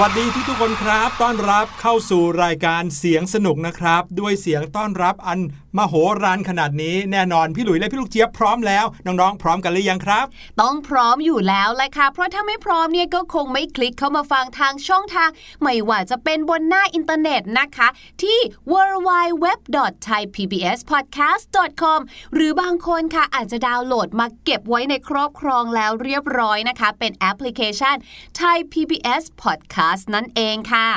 วัสดีทุกทุกคนครับ ต้อนรับเข้าสู่รายการเสียงสนุกนะครับ ด้วยเสียงต้อนรับอัน มาโหฬารขนาดนี้แน่นอนพี่หลุยและพี่ลูกเจี๊ยบพร้อมแล้วน้องๆ พร้อมกันหรือยังครับ ต้องพร้อมอยู่แล้วแหละค่ะ เพราะถ้าไม่พร้อมเนี่ยก็คงไม่คลิกเข้ามาฟังทางช่องทาง ไม่ว่าจะเป็นบนหน้าอินเทอร์เน็ตนะคะ ที่ www.thaipbspodcast.com หรือบางคนค่ะอาจจะดาวน์โหลดมาเก็บไว้ในครอบครองแล้วเรียบร้อยนะคะ เป็นแอปพลิเคชัน Thai PBS Podcast นั่นเองค่ะ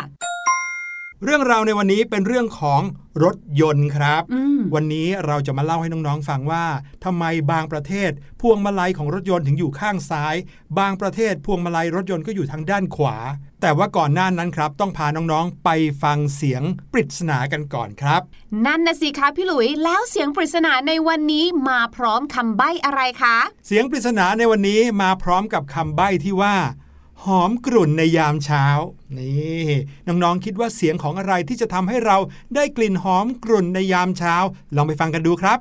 เรื่องราวในวันนี้เป็นเรื่องของรถยนต์ครับอืมวันนี้เราจะมาเล่าให้น้องๆฟังว่าทำไมบางประเทศพวงมาลัยของรถยนต์ถึงอยู่ข้างซ้าย บางประเทศพวงมาลัยรถยนต์ก็อยู่ทางด้านขวา แต่ว่าก่อนหน้านั้นครับ ต้องพาน้องๆไปฟังเสียงปริศนากันก่อนครับ นั่นนะสิคะพี่หลุยแล้วเสียงปริศนาในวันนี้มาพร้อมคำใบ้อะไรคะ เสียงปริศนาในวันนี้มาพร้อมกับคำใบ้ที่ว่า หอมกรุ่นในยามเช้า นี่น้องๆคิดว่าเสียงของอะไรที่จะทำให้เราได้กลิ่นหอมกรุ่นในยามเช้า ลองไปฟังกันดูครับ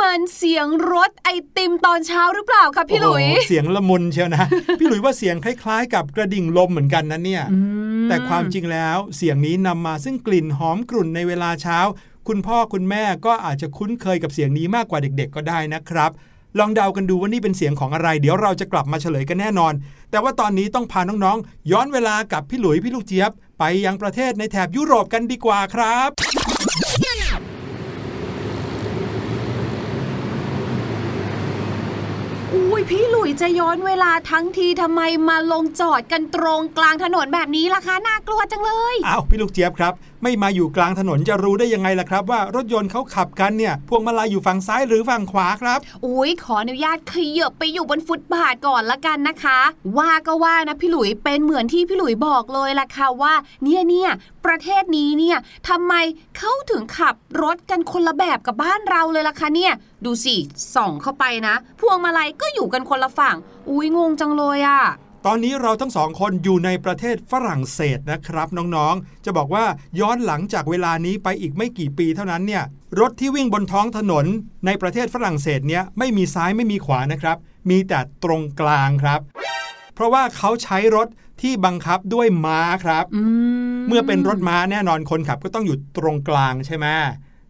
มันเสียงรถไอติมตอนเช้าหรือเปล่าคะพี่หลุยโอ้โเสียงละมุนเชียวนะ พี่หลุยว่าเสียงคล้าย ๆ กับกระดิ่งลมเหมือนกันนะเนี่ย แต่ความจริงแล้วเสียงนี้นำมาซึ่งกลิ่นหอมกรุ่นในเวลาเช้า คุณพ่อคุณแม่ก็อาจจะคุ้นเคยกับเสียงนี้มากกว่าเด็ก ๆ ก็ได้นะครับลองเดากันดูว่านี่เป็นเสียงของอะไร เดี๋ยวเราจะกลับมาเฉลยกันแน่นอน แต่ว่าตอนนี้ต้องพาน้องๆ ย้อนเวลากับพี่หลุยพี่ลูกเจี๊ยบ ไปยังประเทศในแถบยุโรปกันดีกว่าครับ อุ้ย พี่หลุยจะย้อนเวลาทั้งทีทำไมมาลงจอดกันตรงกลางถนนแบบนี้ล่ะคะน่ากลัวจังเลยอ้าวพี่ลูกเจี๊ยบครับ ไม่มาอยู่กลางถนนจะรู้ได้ยังไงล่ะครับ ว่ารถยนต์เขาขับกันเนี่ยพวงมาลัยอยู่ฝั่งซ้ายหรือฝั่งขวาครับอุ้ยขออนุญาตขยับไปอยู่บนฟุตบาทก่อนละกันนะคะ ว่าก็ว่านะพี่หลุยเป็นเหมือนที่พี่หลุยบอกเลยล่ะค่ะว่า เนี่ยเนี่ย ประเทศนี้เนี่ยทำไมเขาถึงขับรถกันคนละแบบกับบ้านเราเลยล่ะคะเนี่ย ดูสิส่องเข้าไปนะ พวงมาลัยก็อยู่กันคนละฝั่ง อุ้ยงงจังเลยอะตอนนี้เราทั้งสองคนอยู่ในประเทศฝรั่งเศสนะครับน้องๆ จะบอกว่าย้อนหลังจากเวลานี้ไปอีกไม่กี่ปีเท่านั้นเนี่ยรถที่วิ่งบนท้องถนน ในประเทศฝรั่งเศสเนี่ยไม่มีซ้ายไม่มีขวานะครับ มีแต่ตรงกลางครับ เพราะว่าเขาใช้รถ ที่บังคับด้วยม้าครับอืมเมื่อเป็นรถม้าแน่นอนคนขับก็ต้องอยู่ตรงกลางใช่ไหม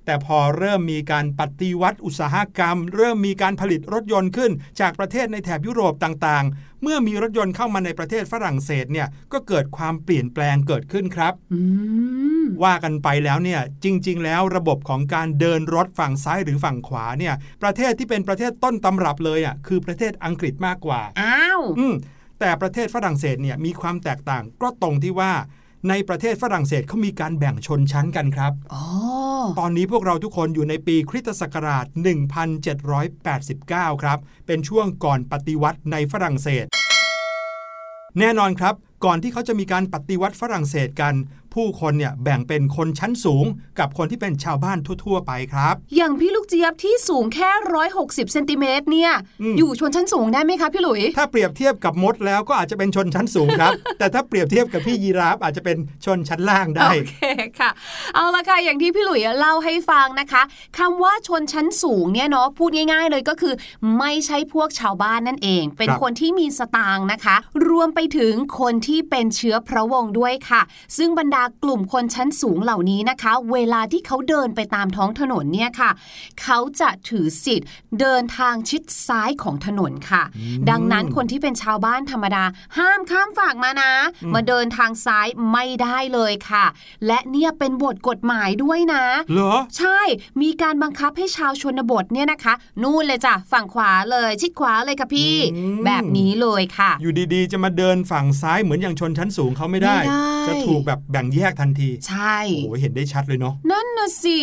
แต่พอเริ่มมีการปฏิวัติอุตสาหกรรม เริ่มมีการผลิตรถยนต์ขึ้น จากประเทศในแถบยุโรปต่างๆ เมื่อมีรถยนต์เข้ามาในประเทศฝรั่งเศสเนี่ยก็เกิดความเปลี่ยนแปลงเกิดขึ้นครับอืมว่ากันไปแล้วเนี่ยจริง ๆ แล้วระบบของการเดินรถฝั่งซ้ายหรือฝั่งขวาเนี่ยประเทศที่เป็นประเทศต้นตำรับเลยอะคือประเทศอังกฤษมากกว่าอ้าวอืม แต่ประเทศฝรั่งเศสเนี่ยมีความแตกต่างก็ตรงที่ว่าในประเทศฝรั่งเศสเขามีการแบ่งชนชั้นกันครับอ๋อตอนนี้พวกเราทุกคนอยู่ในปีคริสตศักราช 1789 ครับ เป็นช่วงก่อนปฏิวัติในฝรั่งเศส แน่นอนครับ ก่อนที่เขาจะมีการปฏิวัติฝรั่งเศสกัน ผู้คนเนี่ยแบ่งเป็นคนชั้นสูงกับคนที่เป็นชาวบ้านทั่ว ๆ ไปครับ อย่างพี่ลูกเจี๊ยบที่สูงแค่160เซนติเมตรเนี่ยอืมอยู่ชนชั้นสูงได้ไหมคะพี่หลุย ถ้าเปรียบเทียบกับมดแล้วก็อาจจะเป็นชนชั้นสูงครับ แต่ถ้าเปรียบเทียบกับพี่ยีราฟอาจจะเป็นชนชั้นล่างได้ โอเคค่ะ เอาละค่ะอย่างที่พี่หลุยเล่าให้ฟังนะคะคำว่าชนชั้นสูงเนี่ยเนาะพูดง่าย ๆ เลยก็คือ ไม่ใช่พวกชาวบ้านนั่นเอง เป็นครับคนที่มีสตางค์นะคะ รวมไปถึงคนที่เป็นเชื้อพระวงศ์ด้วยค่ะ ซึ่งบรรดากลุ่มคนชั้นสูงเหล่านี้นะคะ เวลาที่เขาเดินไปตามท้องถนนเนี่ยค่ะ เขาจะถือสิทธิ์เดินทางชิดซ้ายของถนนค่ะ ดังนั้นคนที่เป็นชาวบ้านธรรมดา ห้ามข้ามฝั่งมานะ มาเดินทางซ้ายไม่ได้เลยค่ะ และเนี่ยเป็นบทกฎหมายด้วยนะเหรอใช่มีการบังคับให้ชาวชนบทเนี่ยนะคะ นู่นเลยจ้ะฝั่งขวาเลยชิดขวาเลยค่ะพี่อืมแบบนี้เลยค่ะ อยู่ดีๆ จะมาเดินฝั่งซ้ายเหมือนอย่างชนชั้นสูงเขาไม่ได้ไม่ได้จะถูกแบบแบ่งแยกทันที ใช่โอ้โหเห็นได้ชัดเลยเนาะนั่นน่ะสิ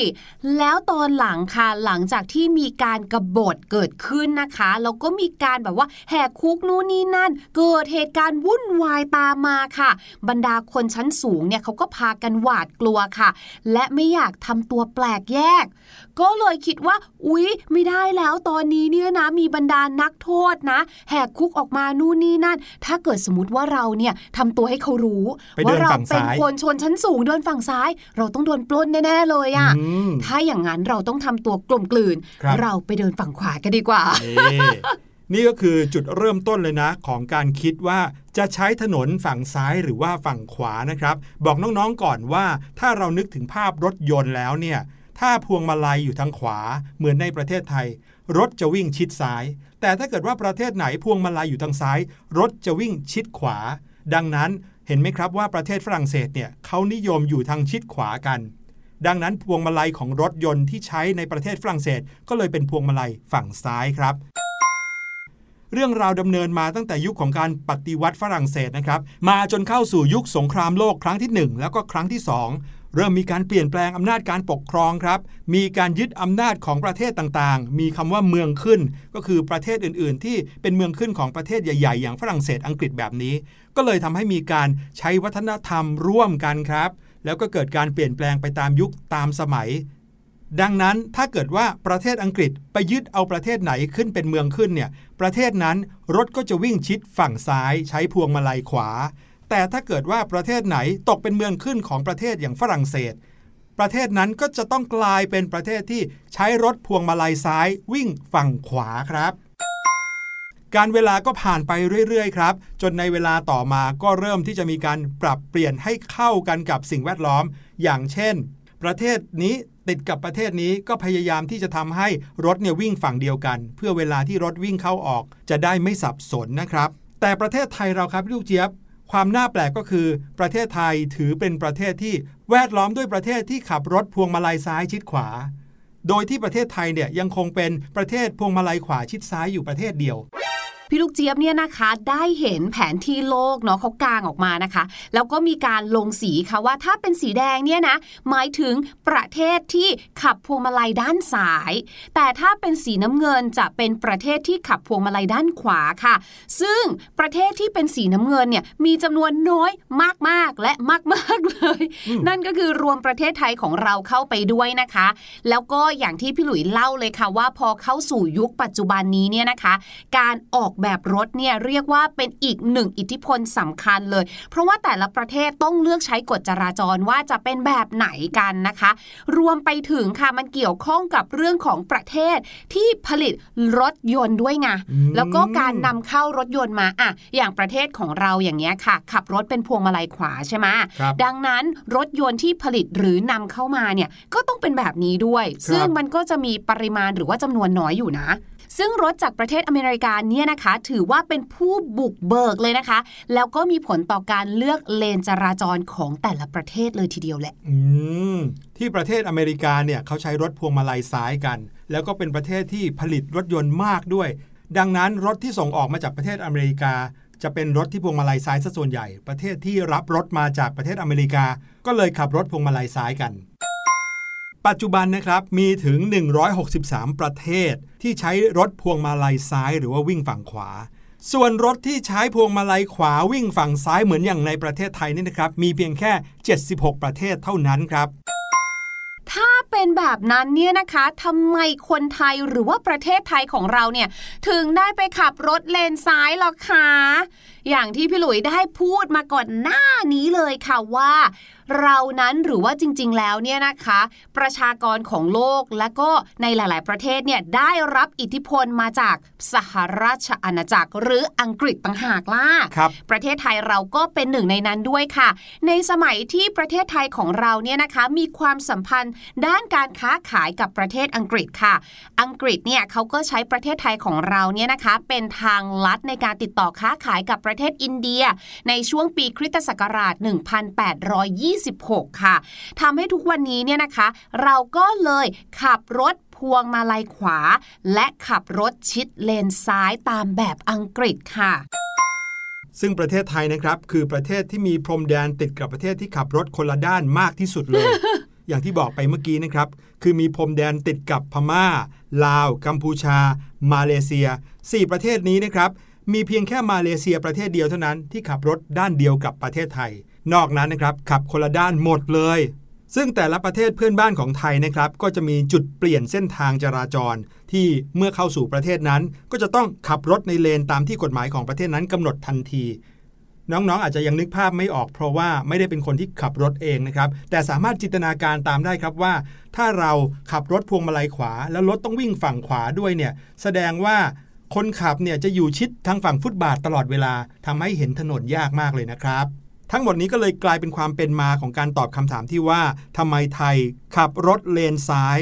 แล้วตอนหลังค่ะหลังจากที่มีการกบฏเกิดขึ้นนะคะแล้วก็มีการแบบว่าแหกคุกนู่นนี่นั่น เกิดเหตุการณ์วุ่นวายตามมาค่ะ บรรดาคนชั้นสูงเนี่ยเขาก็พากันหวาดกลัวค่ะ และไม่อยากทำตัวแปลกแยก ก็เลยคิดว่า อุ๊ย ไม่ได้แล้วตอนนี้เนี่ยนะมีบรรดานักโทษนะ แหกคุกออกมานู่นนี่นั่น ถ้าเกิดสมมติว่าเราเนี่ยทำตัวให้เขารู้ไปเดิว่านเราฝั่งเป็นซ้ายคนชคนชั้นสูงเดินฝั่งซ้าย เราต้องโดนปล้นแน่ๆเลยอะ่ะอืมถ้าอย่างนั้นเราต้องทำตัวกลมกลืนครับเราไปเดินฝั่งขวากันดีกว่านี่นี่ก็คือจุดเริ่มต้นเลยนะ ของการคิดว่าจะใช้ถนนฝั่งซ้ายหรือว่าฝั่งขวานะครับ บอกน้องๆก่อนว่า ถ้าเรานึกถึงภาพรถยนต์แล้วเนี่ย ถ้าพวงมาลัยอยู่ทางขวาเหมือนในประเทศไทย รถจะวิ่งชิดซ้าย แต่ถ้าเกิดว่าประเทศไหนพวงมาลัยอยู่ทางซ้าย รถจะวิ่งชิดขวา ดังนั้น เห็นไหมครับว่าประเทศฝรั่งเศสเนี่ยเขานิยมอยู่ทางชิดขวากัน ดังนั้นพวงมาลัยของรถยนต์ที่ใช้ในประเทศฝรั่งเศส ก็เลยเป็นพวงมาลัยฝั่งซ้ายครับ เรื่องราวดำเนินมาตั้งแต่ยุคของการปฏิวัติฝรั่งเศสนะครับ มาจนเข้าสู่ยุคสงครามโลกครั้งที่ 1 แล้วก็ครั้งที่ 2 เริ่มมีการเปลี่ยนแปลงอำนาจการปกครองครับ มีการยึดอำนาจของประเทศต่างๆ มีคำว่าเมืองขึ้น ก็คือประเทศอื่นๆ ที่เป็นเมืองขึ้นของประเทศใหญ่ ๆ อย่างฝรั่งเศสอังกฤษแบบนี้ ก็เลยทำให้มีการใช้วัฒนธรรมร่วมกันครับ แล้วก็เกิดการเปลี่ยนแปลงไปตามยุคตามสมัย ดังนั้นถ้าเกิดว่าประเทศอังกฤษไปยึดเอาประเทศไหนขึ้นเป็นเมืองขึ้นเนี่ยประเทศนั้นรถก็จะวิ่งชิดฝั่งซ้ายใช้พวงมาลัยขวา แต่ถ้าเกิดว่าประเทศไหนตกเป็นเมืองขึ้นของประเทศอย่างฝรั่งเศส ประเทศนั้นก็จะต้องกลายเป็นประเทศที่ใช้รถพวงมาลัยซ้ายวิ่งฝั่งขวาครับการเวลาก็ผ่านไปเรื่อยๆครับ จนในเวลาต่อมาก็เริ่มที่จะมีการปรับเปลี่ยนให้เข้ากันกับสิ่งแวดล้อม อย่างเช่น ประเทศนี้ ติดกับประเทศนี้ก็พยายามที่จะทำให้รถเนี่ยวิ่งฝั่งเดียวกัน เพื่อเวลาที่รถวิ่งเข้าออก จะได้ไม่สับสนนะครับ แต่ประเทศไทยเราครับลูกเจี๊ยบ ความน่าแปลกก็คือ ประเทศไทยถือเป็นประเทศที่แวดล้อมด้วยประเทศที่ขับรถพวงมาลัยซ้ายชิดขวา โดยที่ประเทศไทยเนี่ยยังคงเป็นประเทศพวงมาลัยขวาชิดซ้ายอยู่ประเทศเดียว พี่ลูกเจี๊ยบเนี่ยนะคะได้เห็นแผนที่โลกเนาะเขากางออกมานะคะ แล้วก็มีการลงสีค่ะว่าถ้าเป็นสีแดงเนี่ยนะหมายถึงประเทศที่ขับพวงมาลัยด้านซ้าย แต่ถ้าเป็นสีน้ำเงินจะเป็นประเทศที่ขับพวงมาลัยด้านขวาค่ะ ซึ่งประเทศที่เป็นสีน้ำเงินเนี่ยมีจำนวนน้อยมากๆและมากๆเลย นั่นก็คือรวมประเทศไทยของเราเข้าไปด้วยนะคะ แล้วก็อย่างที่พี่หลุยเล่าเลยค่ะว่าพอเข้าสู่ยุคปัจจุบันนี้เนี่ยนะคะ การออกแบบรถเนี่ยเรียกว่าเป็นอีกหนึ่งอิทธิพลสำคัญเลย เพราะว่าแต่ละประเทศต้องเลือกใช้กฎจราจรว่าจะเป็นแบบไหนกันนะคะ รวมไปถึงค่ะมันเกี่ยวข้องกับเรื่องของประเทศที่ผลิตรถยนต์ด้วยไงอืมแล้วก็การนำเข้ารถยนต์มาอะอย่างประเทศของเราอย่างเงี้ยค่ะ ขับรถเป็นพวงมาลัยขวาใช่ไหมครับดังนั้นรถยนต์ที่ผลิตหรือนำเข้ามาเนี่ยก็ต้องเป็นแบบนี้ด้วย ซึ่งมันก็จะมีปริมาณหรือว่าจำนวนน้อยอยู่นะ ซึ่งรถจากประเทศอเมริกาเนี่ยนะคะ ถือว่าเป็นผู้บุกเบิกเลยนะคะ แล้วก็มีผลต่อการเลือกเลนจราจรของแต่ละประเทศเลยทีเดียวแหละที่ประเทศอเมริกาเนี่ยเขาใช้รถพวงมาลัยซ้ายกัน แล้วก็เป็นประเทศที่ผลิตรถยนต์มากด้วย ดังนั้นรถที่ส่งออกมาจากประเทศอเมริกา จะเป็นรถที่พวงมาลัยซ้ายซะส่วนใหญ่ ประเทศที่รับรถมาจากประเทศอเมริกา ก็เลยขับรถพวงมาลัยซ้ายกัน ปัจจุบันนะครับมีถึง 163 ประเทศ ที่ใช้รถพวงมาลัยซ้ายหรือว่าวิ่งฝั่งขวา ส่วนรถที่ใช้พวงมาลัยขวาวิ่งฝั่งซ้ายเหมือนอย่างในประเทศไทยนี่นะครับ มีเพียงแค่ 76 ประเทศเท่านั้นครับถ้าเป็นแบบนั้นเนี่ยนะคะทำไมคนไทยหรือว่าประเทศไทยของเราเนี่ย ถึงได้ไปขับรถเลนซ้ายหรอคะ อย่างที่พี่หลุยได้พูดมาก่อนหน้านี้เลยค่ะว่า เรานั้นหรือว่าจริง ๆ แล้วเนี่ยนะคะ ประชากรของโลกและก็ในหลาย ๆ ประเทศเนี่ยได้รับอิทธิพลมาจากสหราชอาณาจักร หรืออังกฤษต่างหากล่ะครับประเทศไทยเราก็เป็นหนึ่งในนั้นด้วยค่ะ ในสมัยที่ประเทศไทยของเราเนี่ยนะคะมีความสัมพันธ์ด้านการค้าขายกับประเทศอังกฤษค่ะ อังกฤษเนี่ยเขาก็ใช้ประเทศไทยของเราเนี่ยนะคะเป็นทางลัดในการติดต่อค้าขายกับประเทศอินเดีย ในช่วงปีคริสตศักราช 1826 ค่ะทำให้ทุกวันนี้เนี่ยนะคะ เราก็เลยขับรถพวงมาลัยขวา และขับรถชิดเลนซ้ายตามแบบอังกฤษค่ะซึ่งประเทศไทยนะครับ คือประเทศที่มีพรมแดนติดกับประเทศที่ขับรถคนละด้านมากที่สุดเลย อย่างที่บอกไปเมื่อกี้นะครับ คือมีพรมแดนติดกับพม่า ลาว กัมพูชา มาเลเซีย 4 ประเทศนี้นะครับ มีเพียงแค่มาเลเซียประเทศเดียวเท่านั้นที่ขับรถด้านเดียวกับประเทศไทย นอกนั้นนะครับขับคนละด้านหมดเลย ซึ่งแต่ละประเทศเพื่อนบ้านของไทยนะครับ ก็จะมีจุดเปลี่ยนเส้นทางจราจร ที่เมื่อเข้าสู่ประเทศนั้น ก็จะต้องขับรถในเลนตามที่กฎหมายของประเทศนั้นกำหนดทันทีน้องๆอาจจะยังนึกภาพไม่ออกเพราะว่าไม่ได้เป็นคนที่ขับรถเองนะครับ แต่สามารถจินตนาการตามได้ครับว่า ถ้าเราขับรถพวงมาลัยขวา แล้วรถต้องวิ่งฝั่งขวาด้วยเนี่ย แสดงว่า คนขับเนี่ยจะอยู่ชิดทางฝั่งฟุตบาทตลอดเวลาทำให้เห็นถนนยากมากเลยนะครับ ทั้งหมดนี้ก็เลยกลายเป็นความเป็นมาของการตอบคำถามที่ว่าทำไมไทยขับรถเลนซ้าย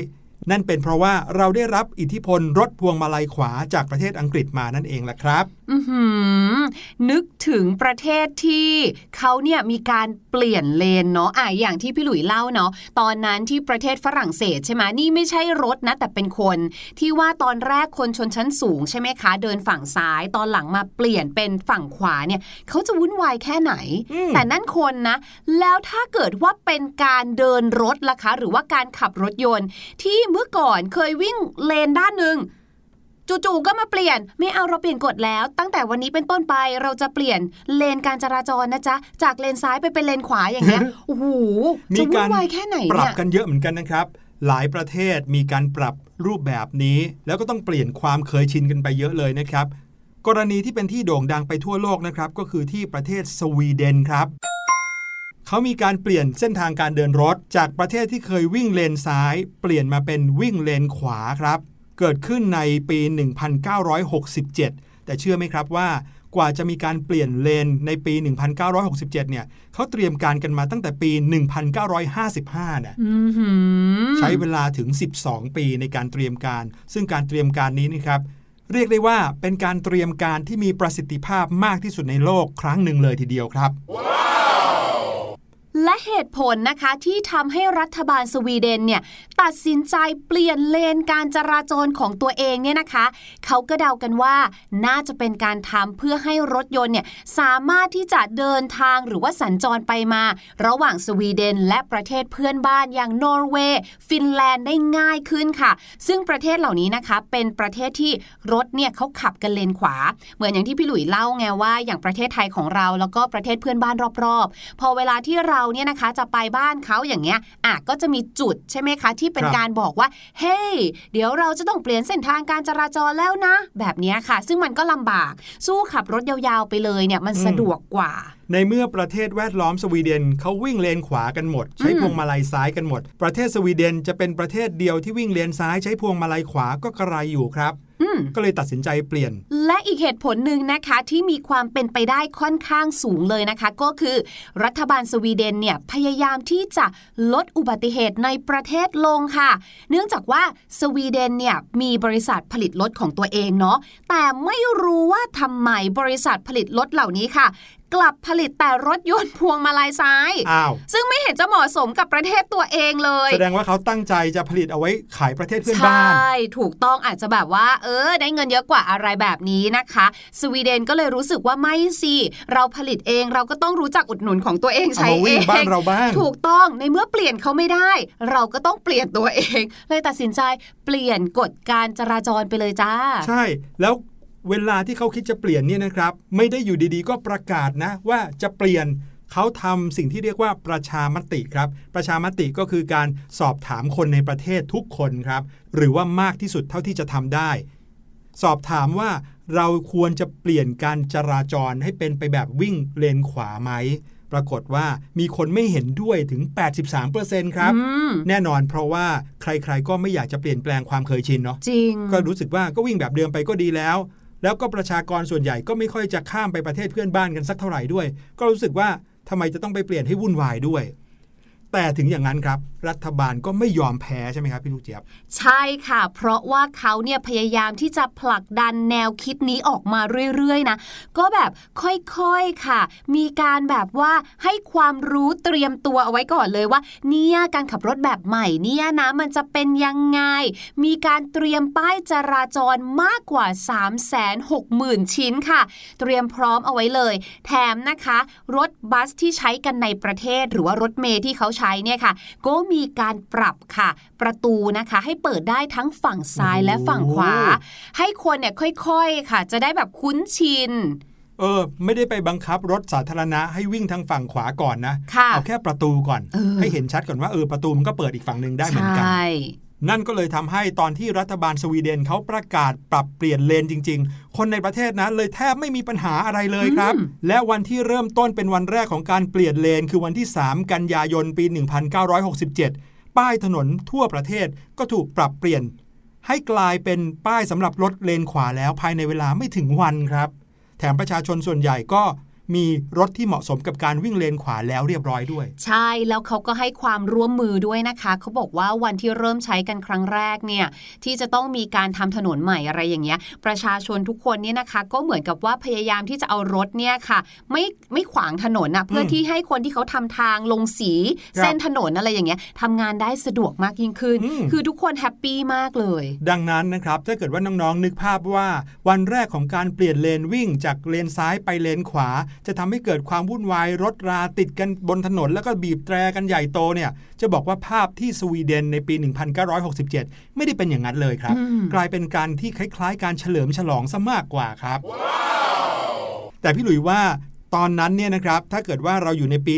นั่นเป็นเพราะว่าเราได้รับอิทธิพลรถพวงมาลัยขวาจากประเทศอังกฤษมานั่นเองล่ะครับอือหือนึกถึงประเทศที่เขาเนี่ยมีการเปลี่ยนเลนเนาะอะอย่างที่พี่หลุยเล่าเนาะตอนนั้นที่ประเทศฝรั่งเศสใช่ไหมนี่ไม่ใช่รถนะ แต่เป็นคน ที่ว่าตอนแรกคนชนชั้นสูงใช่ไหมคะ เดินฝั่งซ้ายตอนหลังมาเปลี่ยนเป็นฝั่งขวาเนี่ยเขาจะวุ่นวายแค่ไหนอืมแต่นั่นคนนะ แล้วถ้าเกิดว่าเป็นการเดินรถล่ะคะ หรือว่าการขับรถยนต์ที่เมื่อก่อนเคยวิ่งเลนด้านหนึ่งจู่ๆก็มาเปลี่ยนไม่เอาเราเปลี่ยนกฎแล้ว ตั้งแต่วันนี้เป็นต้นไปเราจะเปลี่ยนเลนการจราจรนะจ๊ะ จากเลนซ้ายไปเป็นเลนขวาอย่างเงี้ยโอ้โหจะวุ่นวายแค่ไหนปรับเนี่ยกันเยอะเหมือนกันนะครับ หลายประเทศมีการปรับรูปแบบนี้ แล้วก็ต้องเปลี่ยนความเคยชินกันไปเยอะเลยนะครับ กรณีที่เป็นที่โด่งดังไปทั่วโลกนะครับ ก็คือที่ประเทศสวีเดนครับ เขามีการเปลี่ยนเส้นทางการเดินรถ จากประเทศที่เคยวิ่งเลนซ้าย เปลี่ยนมาเป็นวิ่งเลนขวาครับ เกิดขึ้นในปี 1967 แต่เชื่อไหมครับว่ากว่าจะมีการเปลี่ยนเลนในปี 1967 เนี่ยเขาเตรียมการกันมาตั้งแต่ปี 1955เนี่ยอื้อหือใช้เวลาถึง 12 ปีในการเตรียมการ ซึ่งการเตรียมการนี้นะครับเรียกได้ว่าเป็นการเตรียมการที่มีประสิทธิภาพมากที่สุดในโลกครั้งหนึ่งเลยทีเดียวครับ และเหตุผลนะคะที่ทำให้รัฐบาลสวีเดนเนี่ยตัดสินใจเปลี่ยนเลนการจราจรของตัวเองเนี่ยนะคะเขาก็เดากันว่าน่าจะเป็นการทำเพื่อให้รถยนต์เนี่ยสามารถที่จะเดินทางหรือว่าสัญจรไปมา ระหว่างสวีเดน และประเทศเพื่อนบ้านอย่างนอร์เวย์ฟินแลนด์ได้ง่ายขึ้นค่ะ ซึ่งประเทศเหล่านี้นะคะ เป็นประเทศที่รถเนี่ยเขาขับกันเลนขวา เหมือนอย่างที่พี่หลุยเล่าไงว่า อย่างประเทศไทยของเราแล้วก็ประเทศเพื่อนบ้านรอบๆ พอเวลาที่เราเนี่ยนะคะจะไปบ้านเขาอย่างเงี้ยอะก็จะมีจุดใช่ไหมคะ ที่เป็นครับการบอกว่า เฮ้ยเดี๋ยวเราจะต้องเปลี่ยนเส้นทางการจราจรแล้วนะ แบบเนี้ยค่ะ ซึ่งมันก็ลำบากสู้ขับรถยาวๆไปเลยเนี่ยมันสะดวกกว่า ในเมื่อประเทศแวดล้อมสวีเดนเขาวิ่งเลนขวากันหมด ใช้อืมพวงมาลัยซ้ายกันหมด ประเทศสวีเดนจะเป็นประเทศเดียวที่วิ่งเลนซ้ายใช้พวงมาลัยขวาก็กระไรอยู่ครับอืม ก็เลยตัดสินใจเปลี่ยน และอีกเหตุผลหนึ่งนะคะที่มีความเป็นไปได้ค่อนข้างสูงเลยนะคะ ก็คือ รัฐบาลสวีเดนเนี่ยพยายามที่จะลดอุบัติเหตุในประเทศลงค่ะ เนื่องจากว่าสวีเดนเนี่ยมีบริษัทผลิตรถของตัวเองเนาะแต่ไม่รู้ว่าทำไมบริษัทผลิตรถเหล่านี้ค่ะ กลับผลิตแต่รถยนต์พวงมาลัยซ้ายอ้าวซึ่งไม่เห็นจะเหมาะสมกับประเทศตัวเองเลย แสดงว่าเขาตั้งใจจะผลิตเอาไว้ขายประเทศเพื่อนใชบ้าน่ถูกต้องอาจจะแบบว่า เออ ได้เงินเยอะกว่าอะไรแบบนี้นะคะ สวีเดนก็เลยรู้สึกว่าไม่สิเราผลิตเองเราก็ต้องรู้จักอุดหนุนของตัวเองเอาใช้มาเอวิ่งงบ้านเราบ้างถูกต้องในเมื่อเปลี่ยนเขาไม่ได้ เราก็ต้องเปลี่ยนตัวเอง เลยตัดสินใจเปลี่ยนกฎการจราจรไปเลยจ้า ใช่แล้ว เวลาที่เขาคิดจะเปลี่ยนเนี่ยนะครับ ไม่ได้อยู่ดีๆ ก็ประกาศนะว่าจะเปลี่ยนเขาทำสิ่งที่เรียกว่าประชามติครับ ประชามติก็คือการสอบถามคนในประเทศทุกคนครับ หรือว่ามากที่สุดเท่าที่จะทำได้ สอบถามว่าเราควรจะเปลี่ยนการจราจรให้เป็นไปแบบวิ่งเลนขวาไหม ปรากฏว่ามีคนไม่เห็นด้วยถึง 83%ครับอืมแน่นอนเพราะว่าใครๆ ก็ไม่อยากจะเปลี่ยนแปลงความเคยชินเนาะ จริง ก็รู้สึกว่าก็วิ่งแบบเดิมไปก็ดีแล้ว แล้วก็ประชากรส่วนใหญ่ก็ไม่ค่อยจะข้ามไปประเทศเพื่อนบ้านกันสักเท่าไหร่ด้วย ก็รู้สึกว่าทำไมจะต้องไปเปลี่ยนให้วุ่นวายด้วย แต่ถึงอย่างนั้นครับ รัฐบาลก็ไม่ยอมแพ้ใช่ไหมครับพี่ลูกเจี๊ยบ ใช่ค่ะ เพราะว่าเขาเนี่ยพยายามที่จะผลักดันแนวคิดนี้ออกมาเรื่อยๆนะก็แบบค่อยๆค่ะ มีการแบบว่าให้ความรู้เตรียมตัวเอาไว้ก่อนเลยว่า เนี่ยการขับรถแบบใหม่เนี่ยนะมันจะเป็นยังไง มีการเตรียมป้ายจราจรมากกว่า 3 6 0 0 0 0 ชิ้นค่ะ เตรียมพร้อมเอาไว้เลย แถมนะคะ รถบัสที่ใช้กันในประเทศหรือว่ารถเมล์ที่เขาใช้เนี่ยค่ะก็มการปรับค่ะ ประตูนะคะ ให้เปิดได้ทั้งฝั่งซ้ายและฝั่งขวาโอ้ให้คนเนี่ยค่อยๆค่ะ จะได้แบบคุ้นชินเออไม่ได้ไปบังคับรถสาธารณะให้วิ่งทางฝั่งขวาก่อนนะค่ะเอาแค่ประตูก่อนเออให้เห็นชัดก่อนว่าเออประตูมันก็เปิดอีกฝั่งหนึ่งได้เหมือนกันใช่ นั่นก็เลยทำให้ตอนที่รัฐบาลสวีเดนเขาประกาศปรับเปลี่ยนเลนจริง ๆ คนในประเทศนั้นเลยแทบไม่มีปัญหาอะไรเลยครับ และวันที่เริ่มต้นเป็นวันแรกของการเปลี่ยนเลน คือวันที่ 3 กันยายนปี 1967 ป้ายถนนทั่วประเทศก็ถูกปรับเปลี่ยน ให้กลายเป็นป้ายสำหรับรถเลนขวาแล้วภายในเวลาไม่ถึงวันครับ แถมประชาชนส่วนใหญ่ก็ มีรถที่เหมาะสมกับการวิ่งเลนขวาแล้วเรียบร้อยด้วย ใช่แล้วเขาก็ให้ความร่วมมือด้วยนะคะเขาบอกว่าวันที่เริ่มใช้กันครั้งแรกเนี่ยที่จะต้องมีการทำถนนใหม่อะไรอย่างเงี้ย ประชาชนทุกคนเนี่ยนะคะ ก็เหมือนกับว่าพยายามที่จะเอารถเนี่ยค่ะ ไม่ไม่ขวางถนนนะเพื่อที่ให้คนที่เขาทำทางลงสีครับเส้นถนนอะไรอย่างเงี้ยทำงานได้สะดวกมากยิ่งขึ้นอืมคือทุกคนแฮปปี้มากเลย ดังนั้นนะครับถ้าเกิดว่าน้องๆนึกภาพว่าวันแรกของการเปลี่ยนเลนวิ่งจากเลนซ้ายไปเลนขวาจะทำให้เกิดความวุ่นวายรถราติดกันบนถนน แล้วก็บีบแตรกันใหญ่โตเนี่ยจะบอกว่าภาพที่สวีเดนในปี 1967 ไม่ได้เป็นอย่างนั้นเลยครับอืมกลายเป็นการที่คล้ายๆ การเฉลิมฉลองซะมากกว่าครับแต่พี่หลุยว่า ตอนนั้นเนี่ยนะครับถ้าเกิดว่าเราอยู่ในปี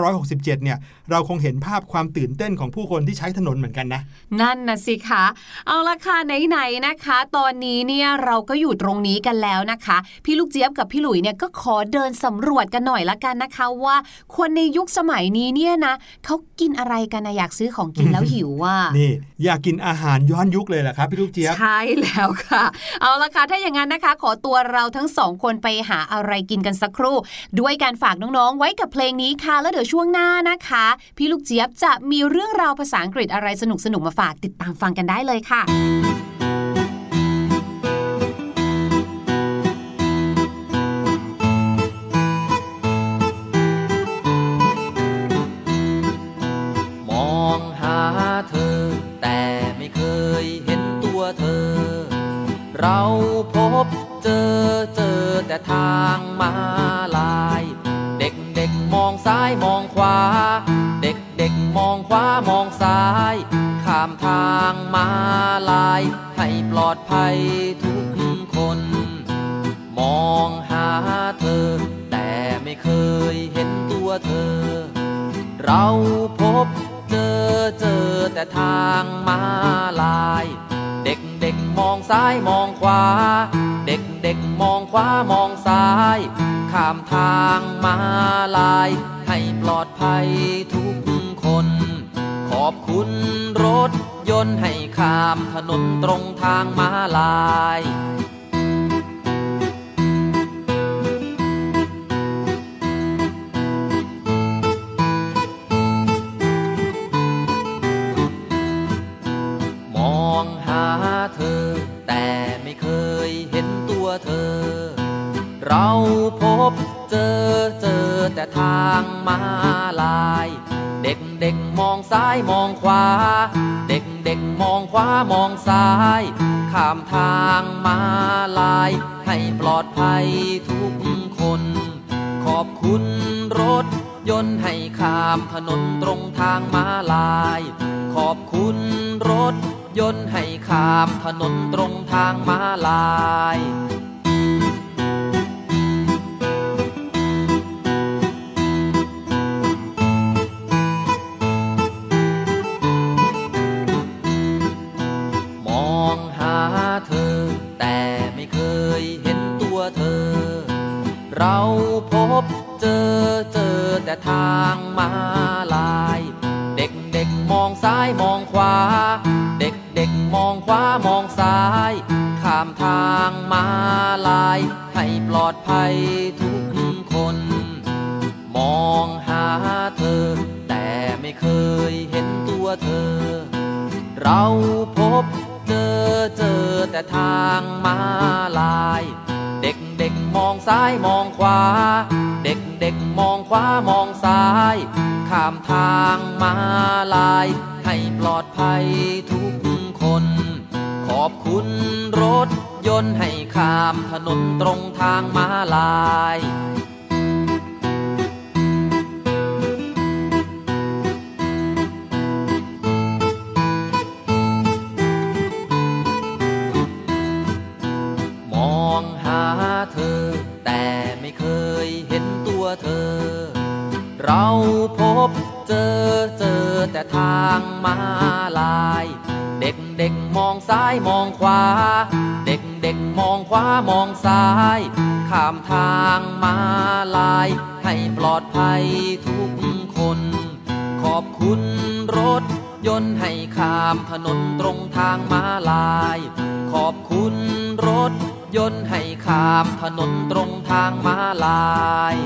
1967 เนี่ยเราคงเห็นภาพความตื่นเต้นของผู้คนที่ใช้ถนนเหมือนกันนะ นั่นนะสิคะเอาละค่ะไหนๆนะคะ ตอนนี้เนี่ยเราก็อยู่ตรงนี้กันแล้วนะคะ พี่ลูกเจี๊ยบกับพี่หลุยเนี่ยก็ขอเดินสำรวจกันหน่อยละกันนะคะ ว่าคนในยุคสมัยนี้เนี่ยนะเขากินอะไรกันนะอยากซื้อของกินแล้วหิวว่านี่อยากกินอาหารย้อนยุคเลยแหละครับพี่ลูกเจี๊ยบใช่แล้วค่ะ เอาละค่ะถ้าอย่างนั้นนะคะ ขอตัวเราทั้งสองคนไปหาอะไรกินกันสักครู่ด้วยการฝากน้องๆ ไว้กับเพลงนี้ค่ะ แล้วเดี๋ยวช่วงหน้านะคะ พี่ลูกเจี๊ยบจะมีเรื่องราวภาษาอังกฤษอะไรสนุกๆมาฝากติดตามฟังกันได้เลยค่ะ ภัยทุกคน มองหาเธอ แต่ไม่เคยเห็นตัวเธอ เราพบเจอเจอแต่ทางมาลาย เด็กเด็กมองซ้ายมองขวา เด็กเด็กมองขวามองซ้าย ข้ามทางมาลาย ให้ปลอดภัยทุกคน ขอบคุณรถยนต์ให้ ข้ามถนนตรงทางมาลาย มองหาเธอ แต่ไม่เคยเห็นตัวเธอ เราพบเจอเจอแต่ทางมาลาย เด็กเด็กมองซ้ายมองขวา เด็ก ด็กๆมองขวามองซ้าย ข้ามทางมาลาย ให้ปลอดภัยทุกคน ขอบคุณรถยนต์ให้ข้ามถนนตรงทางมาลาย ขอบคุณรถยนต์ให้ข้ามถนนตรงทางมาลาย เจอเจอแต่ทางมาลาย เด็กเด็กมองซ้ายมองขวา เด็กเด็กมองขวามองซ้าย ข้ามทางมาลาย ให้ปลอดภัยทุกคน มองหาเธอ แต่ไม่เคยเห็นตัวเธอ เราพบเจอเจอแต่ทางมาลาย เด็กเด็กมองซ้ายมองขวา วามองซ้าย ข้ามทางมาลาย ให้ปลอดภัยทุกคน ขอบคุณรถยนต์ให้ข้ามถนนตรงทางมาลาย เราพบเจอเจอแต่ทางมาลาย เด็กเด็กมองซ้ายมองขวา เด็กเด็กมองขวามองซ้าย ข้ามทางมาลาย ให้ปลอดภัยทุกคน ขอบคุณรถยนต์ให้ข้ามถนนตรงทางมาลาย ขอบคุณรถยนต์ให้ข้ามถนนตรงทางมาลาย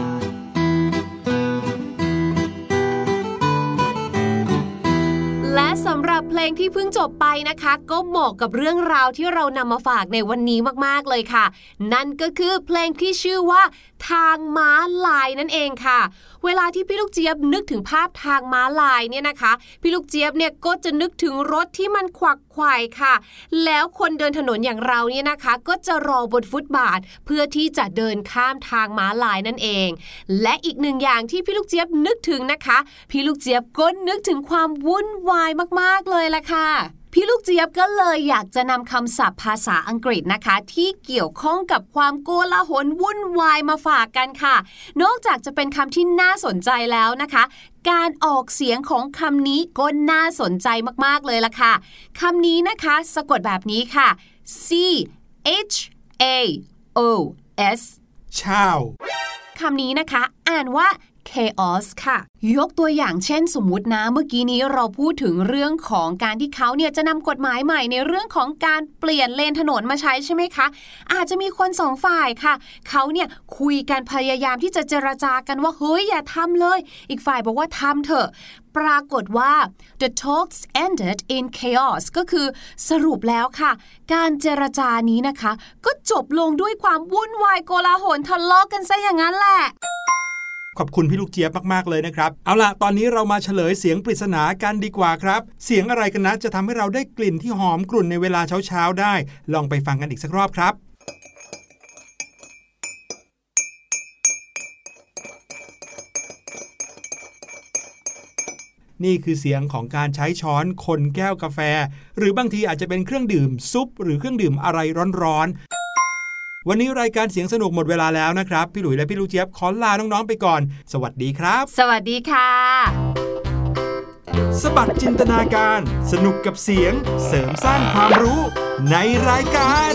และสำหรับเพลงที่เพิ่งจบไปนะคะ ก็เหมาะกับเรื่องราวที่เรานำมาฝากในวันนี้มากๆเลยค่ะ นั่นก็คือเพลงที่ชื่อว่า ทางม้าลายนั่นเองค่ะ เวลาที่พี่ลูกเจี๊ยบนึกถึงภาพทางม้าลายเนี่ยนะคะ พี่ลูกเจี๊ยบเนี่ยก็จะนึกถึงรถที่มันขวักไขว่ค่ะ แล้วคนเดินถนนอย่างเราเนี่ยนะคะ ก็จะรอบนฟุตบาท เพื่อที่จะเดินข้ามทางม้าลายนั่นเอง และอีกหนึ่งอย่างที่พี่ลูกเจี๊ยบนึกถึงนะคะ พี่ลูกเจี๊ยบก็นึกถึงความวุ่นวายมากๆเลยละค่ะพี่ลูกเจี๊ยบก็เลยอยากจะนำคำศัพท์ภาษาอังกฤษนะคะ ที่เกี่ยวข้องกับความโกลาหลวุ่นวายมาฝากกันค่ะ นอกจากจะเป็นคำที่น่าสนใจแล้วนะคะ การออกเสียงของคำนี้ก็น่าสนใจมากๆเลยล่ะค่ะคำนี้นะคะ สะกดแบบนี้ค่ะ C H A O S ชาวคำนี้นะคะ อ่านว่า chaos ค่ะ ยกตัวอย่างเช่นสมมุตินะ เมื่อกี้นี้เราพูดถึงเรื่องของการที่เขาเนี่ยจะนำกฎหมายใหม่ในเรื่องของการเปลี่ยนเลนถนนมาใช้ใช่ไหมคะ อาจจะมีคนสองฝ่ายค่ะ เขาเนี่ยคุยกันพยายามที่จะเจรจากันว่า เฮ้ย อย่าทำเลย อีกฝ่ายบอกว่าทำเถอะปรากฏว่า the talks ended in chaos ก็คือสรุปแล้วค่ะ การเจรจานี้นะคะ ก็จบลงด้วยความวุ่นวายโกลาหลทะเลาะกันซะอย่างนั้นแหละ ขอบคุณพี่ลูกเจี๊ยบมากๆเลยนะครับ เอาล่ะ ตอนนี้เรามาเฉลยเสียงปริศนากันดีกว่าครับ เสียงอะไรกันนะจะทำให้เราได้กลิ่นที่หอมกลุ่นในเวลาเช้าๆได้ ลองไปฟังกันอีกสักรอบครับนี่คือเสียงของการใช้ช้อนคนแก้วกาแฟ หรือบางทีอาจจะเป็นเครื่องดื่มซุป หรือเครื่องดื่มอะไรร้อนๆ วันนี้รายการเสียงสนุกหมดเวลาแล้วนะครับ พี่หลุยและพี่ลูกเจี๊ยบขอลาน้องๆไปก่อน สวัสดีครับ สวัสดีค่ะ สบัดจินตนาการ สนุกกับเสียง เสริมสร้างความรู้ในรายการ